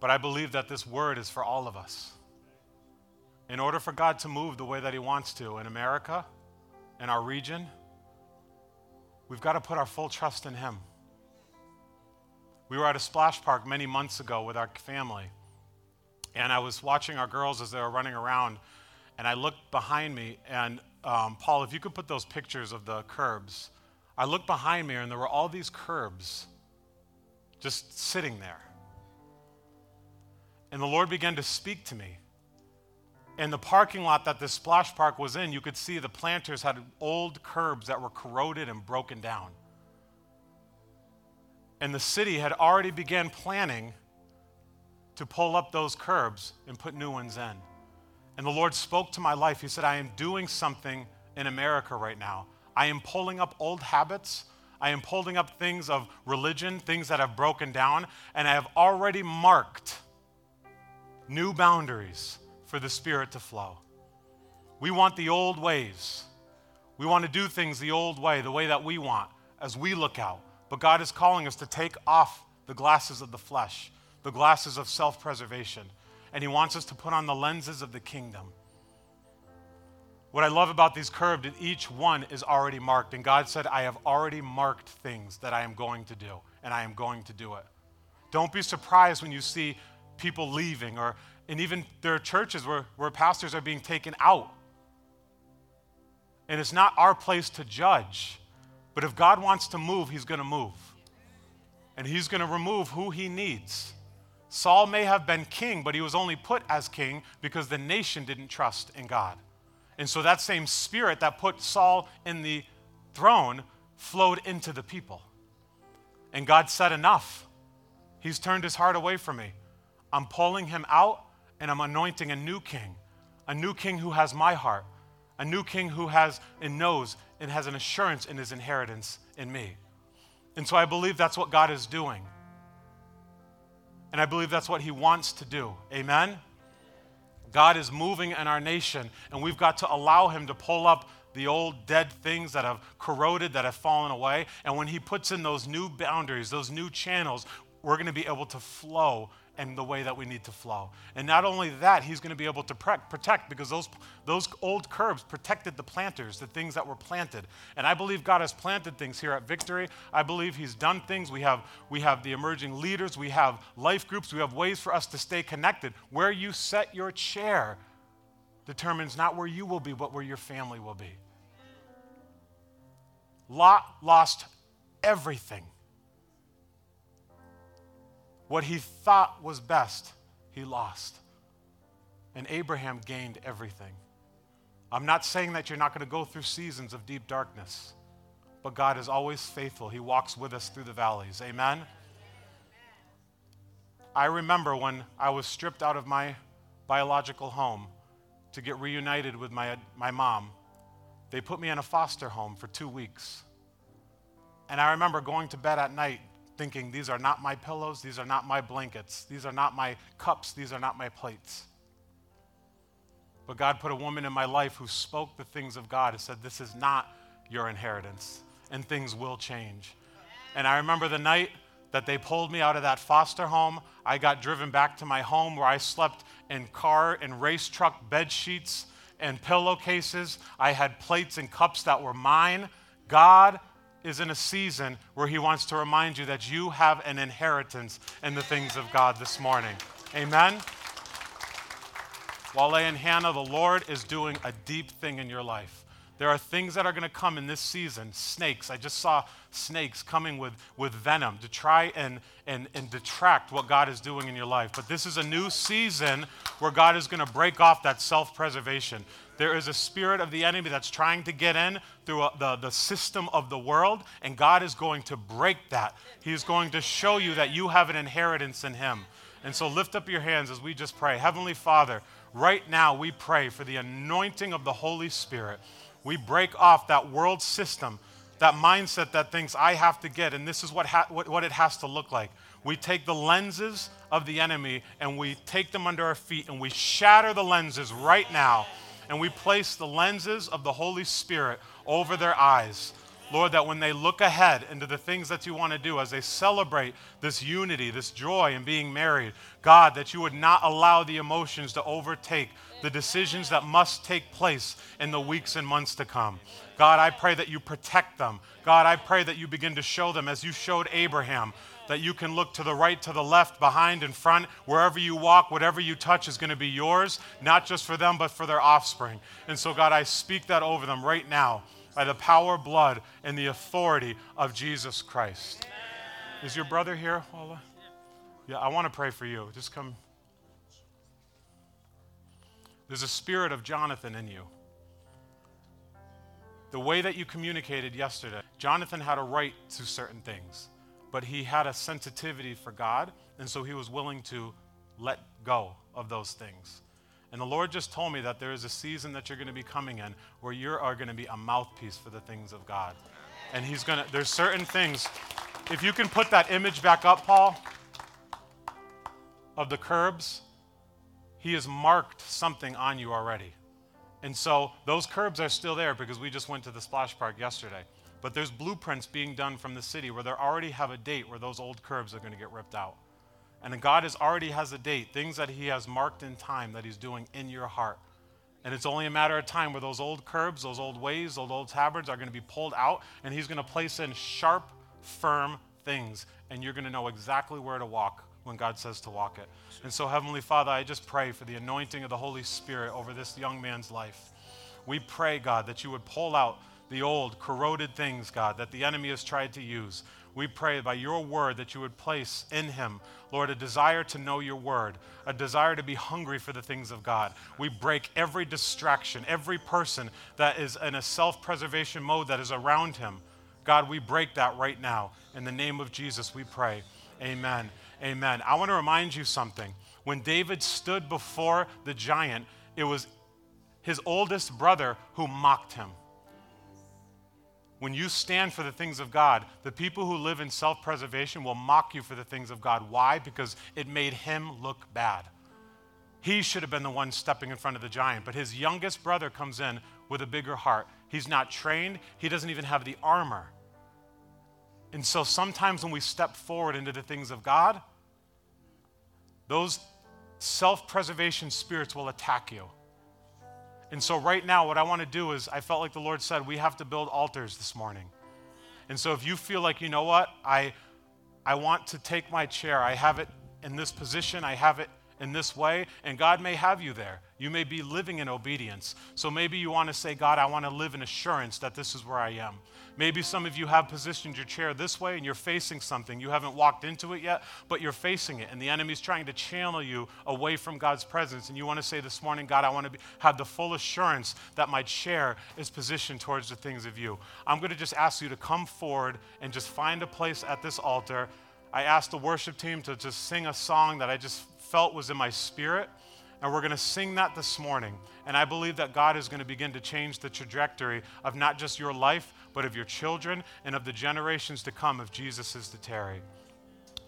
But I believe that this word is for all of us. In order for God to move the way that He wants to in America, in our region, we've got to put our full trust in Him. We were at a splash park many months ago with our family, and I was watching our girls as they were running around, and I looked behind me, and um, Paul, if you could put those pictures of the curbs, I looked behind me, and there were all these curbs just sitting there. And the Lord began to speak to me. In the parking lot that this splash park was in, you could see the planters had old curbs that were corroded and broken down. And the city had already began planning to pull up those curbs and put new ones in. And the Lord spoke to my life. He said, I am doing something in America right now. I am pulling up old habits. I am pulling up things of religion, things that have broken down, and I have already marked new boundaries for the Spirit to flow. We want the old ways. We want to do things the old way, the way that we want, as we look out. But God is calling us to take off the glasses of the flesh, the glasses of self preservation, and He wants us to put on the lenses of the kingdom. What I love about these curved, is each one is already marked. And God said, I have already marked things that I am going to do, and I am going to do it. Don't be surprised when you see people leaving, or and even there are churches where, where pastors are being taken out. And it's not our place to judge. But if God wants to move, He's going to move. And He's going to remove who He needs. Saul may have been king, but he was only put as king because the nation didn't trust in God. And so that same spirit that put Saul in the throne flowed into the people. And God said, Enough. He's turned his heart away from me. I'm pulling him out and I'm anointing a new king, a new king who has my heart, a new king who has and knows and has an assurance in his inheritance in me. And so I believe that's what God is doing. And I believe that's what he wants to do. Amen? God is moving in our nation, and we've got to allow him to pull up the old dead things that have corroded, that have fallen away. And when he puts in those new boundaries, those new channels, we're going to be able to flow and the way that we need to flow. And not only that, he's going to be able to protect because those, those old curbs protected the planters, the things that were planted. And I believe God has planted things here at Victory. I believe he's done things. We have, we have the emerging leaders, we have life groups, we have ways for us to stay connected. Where you set your chair determines not where you will be, but where your family will be. Lot lost everything what he thought was best, he lost. And Abraham gained everything. I'm not saying that you're not going to go through seasons of deep darkness, but God is always faithful. He walks with us through the valleys. Amen? I remember when I was stripped out of my biological home to get reunited with my, my mom. They put me in a foster home for two weeks. And I remember going to bed at night thinking, These are not my pillows, these are not my blankets, these are not my cups, these are not my plates. But God put a woman in my life who spoke the things of God and said, This is not your inheritance, and things will change. And I remember the night that they pulled me out of that foster home. I got driven back to my home where I slept in car and race truck bed sheets and pillowcases. I had plates and cups that were mine. God is in a season where he wants to remind you that you have an inheritance in the things of God this morning. Amen. Wale and Hannah, the Lord is doing a deep thing in your life. There are things that are going to come in this season. Snakes. I just saw snakes coming with, with venom to try and, and, and detract what God is doing in your life. But this is a new season where God is going to break off that self preservation. There is a spirit of the enemy that's trying to get in through a, the, the system of the world, and God is going to break that. He's going to show you that you have an inheritance in Him. And so lift up your hands as we just pray. Heavenly Father, right now we pray for the anointing of the Holy Spirit. We break off that world system, that mindset that thinks I have to get, and this is what, ha- what, what it has to look like. We take the lenses of the enemy and we take them under our feet and we shatter the lenses right now and we place the lenses of the Holy Spirit over their eyes. Lord, that when they look ahead into the things that you want to do, as they celebrate this unity, this joy in being married, God, that you would not allow the emotions to overtake the decisions that must take place in the weeks and months to come. God, I pray that you protect them. God, I pray that you begin to show them, as you showed Abraham, that you can look to the right, to the left, behind, in front, wherever you walk, whatever you touch is going to be yours, not just for them, but for their offspring. And so, God, I speak that over them right now by the power, blood, and the authority of Jesus Christ. Is your brother here, Paula? Yeah, I want to pray for you. Just come. There's a spirit of Jonathan in you. The way that you communicated yesterday, Jonathan had a right to certain things, but he had a sensitivity for God, and so he was willing to let go of those things. And the Lord just told me that there is a season that you're going to be coming in where you are going to be a mouthpiece for the things of God. And He's going to, there's certain things. If you can put that image back up, Paul, of the curbs, He has marked something on you already. And so those curbs are still there because we just went to the splash park yesterday. But there's blueprints being done from the city where they already have a date where those old curbs are going to get ripped out. And God is already has a date, things that He has marked in time that He's doing in your heart. And it's only a matter of time where those old curbs, those old ways, those old tabards are going to be pulled out, and He's going to place in sharp, firm things, and you're going to know exactly where to walk when God says to walk it. And so, Heavenly Father, I just pray for the anointing of the Holy Spirit over this young man's life. We pray, God, that you would pull out the old, corroded things, God, that the enemy has tried to use. We pray by your word that you would place in him, Lord, a desire to know your word, a desire to be hungry for the things of God. We break every distraction, every person that is in a self preservation mode that is around him. God, we break that right now. In the name of Jesus, we pray. Amen. Amen. I want to remind you something. When David stood before the giant, it was his oldest brother who mocked him. When you stand for the things of God, the people who live in self preservation will mock you for the things of God. Why? Because it made him look bad. He should have been the one stepping in front of the giant, but his youngest brother comes in with a bigger heart. He's not trained, he doesn't even have the armor. And so sometimes when we step forward into the things of God, those self preservation spirits will attack you. And so, right now, what I want to do is, I felt like the Lord said, we have to build altars this morning. And so, if you feel like, you know what, I, I want to take my chair, I have it in this position, I have it in this way, and God may have you there. You may be living in obedience. So maybe you want to say, God, I want to live in assurance that this is where I am. Maybe some of you have positioned your chair this way and you're facing something. You haven't walked into it yet, but you're facing it, and the enemy's trying to channel you away from God's presence. And you want to say this morning, God, I want to be, have the full assurance that my chair is positioned towards the things of you. I'm going to just ask you to come forward and just find a place at this altar. I asked the worship team to just sing a song that I just felt was in my spirit. And we're going to sing that this morning. And I believe that God is going to begin to change the trajectory of not just your life, but of your children and of the generations to come if Jesus is to tarry.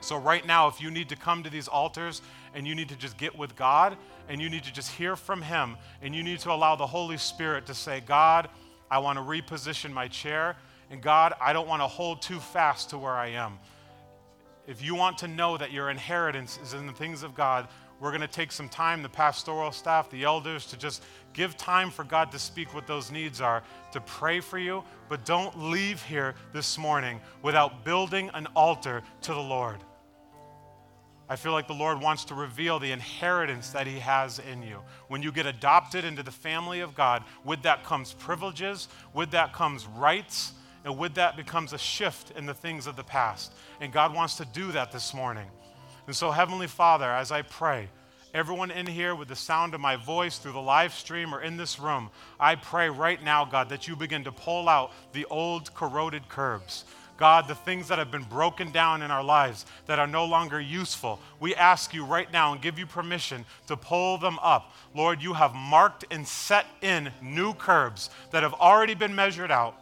So, right now, if you need to come to these altars and you need to just get with God and you need to just hear from Him and you need to allow the Holy Spirit to say, God, I want to reposition my chair. And God, I don't want to hold too fast to where I am. If you want to know that your inheritance is in the things of God, we're going to take some time, the pastoral staff, the elders, to just give time for God to speak what those needs are, to pray for you. But don't leave here this morning without building an altar to the Lord. I feel like the Lord wants to reveal the inheritance that He has in you. When you get adopted into the family of God, with that comes privileges, with that comes rights, and with that becomes a shift in the things of the past. And God wants to do that this morning. And so, Heavenly Father, as I pray, everyone in here with the sound of my voice through the live stream or in this room, I pray right now, God, that you begin to pull out the old corroded curbs. God, the things that have been broken down in our lives that are no longer useful, we ask you right now and give you permission to pull them up. Lord, you have marked and set in new curbs that have already been measured out.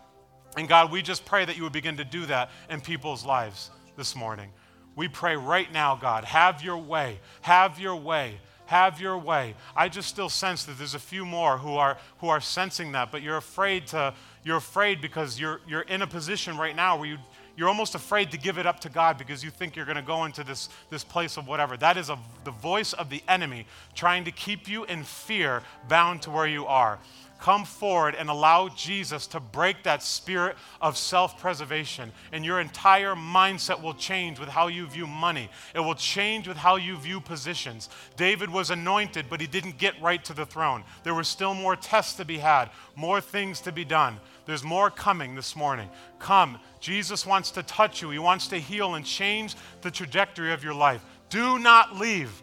And God, we just pray that you would begin to do that in people's lives this morning. We pray right now, God, have your way, have your way, have your way. I just still sense that there's a few more who are who are sensing that, but you're afraid to you're afraid because you're you're in a position right now where you you're almost afraid to give it up to God because you think you're going to go into this, this place of whatever. That is a, the voice of the enemy trying to keep you in fear, bound to where you are. Come forward and allow Jesus to break that spirit of self preservation. And your entire mindset will change with how you view money, it will change with how you view positions. David was anointed, but he didn't get right to the throne. There were still more tests to be had, more things to be done. There's more coming this morning. Come. Jesus wants to touch you, He wants to heal and change the trajectory of your life. Do not leave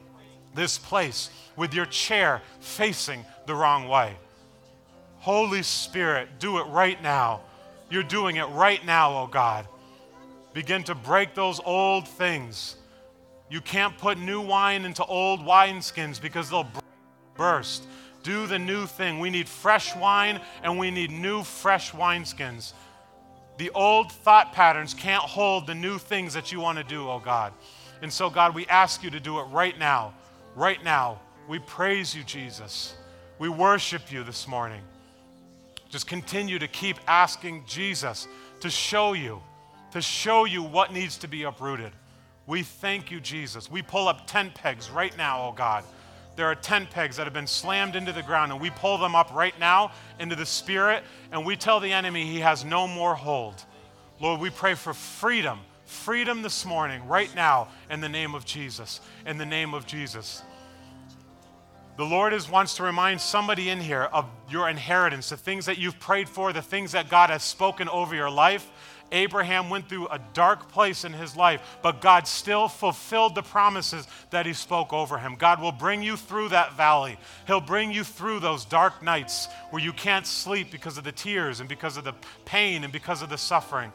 this place with your chair facing the wrong way. Holy Spirit, do it right now. You're doing it right now, oh God. Begin to break those old things. You can't put new wine into old wineskins because they'll burst. Do the new thing. We need fresh wine and we need new, fresh wineskins. The old thought patterns can't hold the new things that you want to do, oh God. And so, God, we ask you to do it right now. Right now. We praise you, Jesus. We worship you this morning. Just continue to keep asking Jesus to show you, to show you what needs to be uprooted. We thank you, Jesus. We pull up tent pegs right now, oh God. There are tent pegs that have been slammed into the ground, and we pull them up right now into the Spirit, and we tell the enemy he has no more hold. Lord, we pray for freedom, freedom this morning, right now, in the name of Jesus. In the name of Jesus. The Lord is, wants to remind somebody in here of your inheritance, the things that you've prayed for, the things that God has spoken over your life. Abraham went through a dark place in his life, but God still fulfilled the promises that he spoke over him. God will bring you through that valley. He'll bring you through those dark nights where you can't sleep because of the tears and because of the pain and because of the suffering.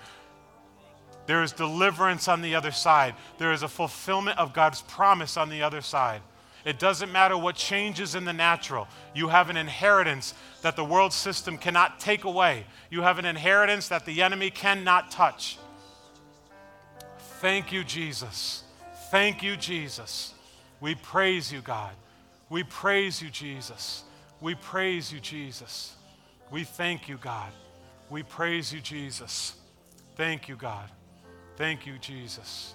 There is deliverance on the other side, there is a fulfillment of God's promise on the other side. It doesn't matter what changes in the natural. You have an inheritance that the world system cannot take away. You have an inheritance that the enemy cannot touch. Thank you, Jesus. Thank you, Jesus. We praise you, God. We praise you, Jesus. We praise you, Jesus. We thank you, God. We praise you, Jesus. Thank you, God. Thank you, Jesus.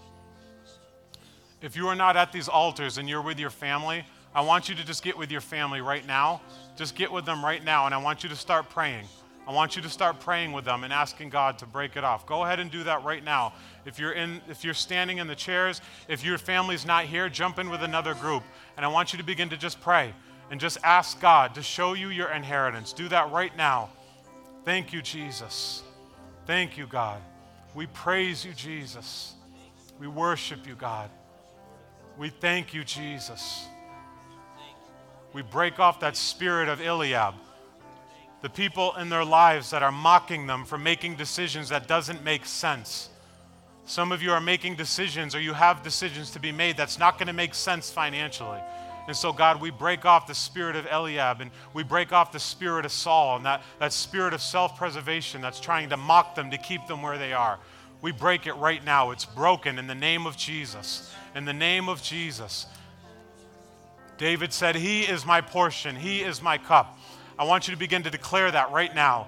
If you are not at these altars and you're with your family, I want you to just get with your family right now. Just get with them right now, and I want you to start praying. I want you to start praying with them and asking God to break it off. Go ahead and do that right now. If you're in if you're standing in the chairs, if your family's not here, jump in with another group. And I want you to begin to just pray and just ask God to show you your inheritance. Do that right now. Thank you, Jesus. Thank you, God. We praise you, Jesus. We worship you, God. We thank you, Jesus. We break off that spirit of Eliab. The people in their lives that are mocking them for making decisions that doesn't make sense. Some of you are making decisions or you have decisions to be made that's not going to make sense financially. And so, God, we break off the spirit of Eliab and we break off the spirit of Saul and that, that spirit of self preservation that's trying to mock them to keep them where they are. We break it right now. It's broken in the name of Jesus. In the name of Jesus. David said, He is my portion, He is my cup. I want you to begin to declare that right now.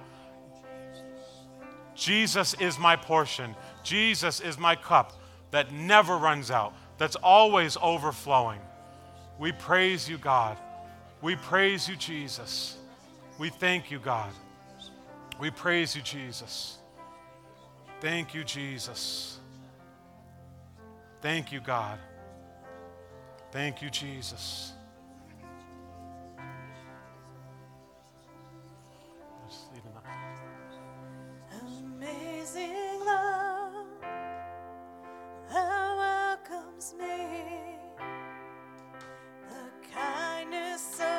Jesus is my portion. Jesus is my cup that never runs out, that's always overflowing. We praise you, God. We praise you, Jesus. We thank you, God. We praise you, Jesus. Thank you, Jesus. Thank you, God. Thank you, Jesus. Amazing love, thou welcomes me, the kindness of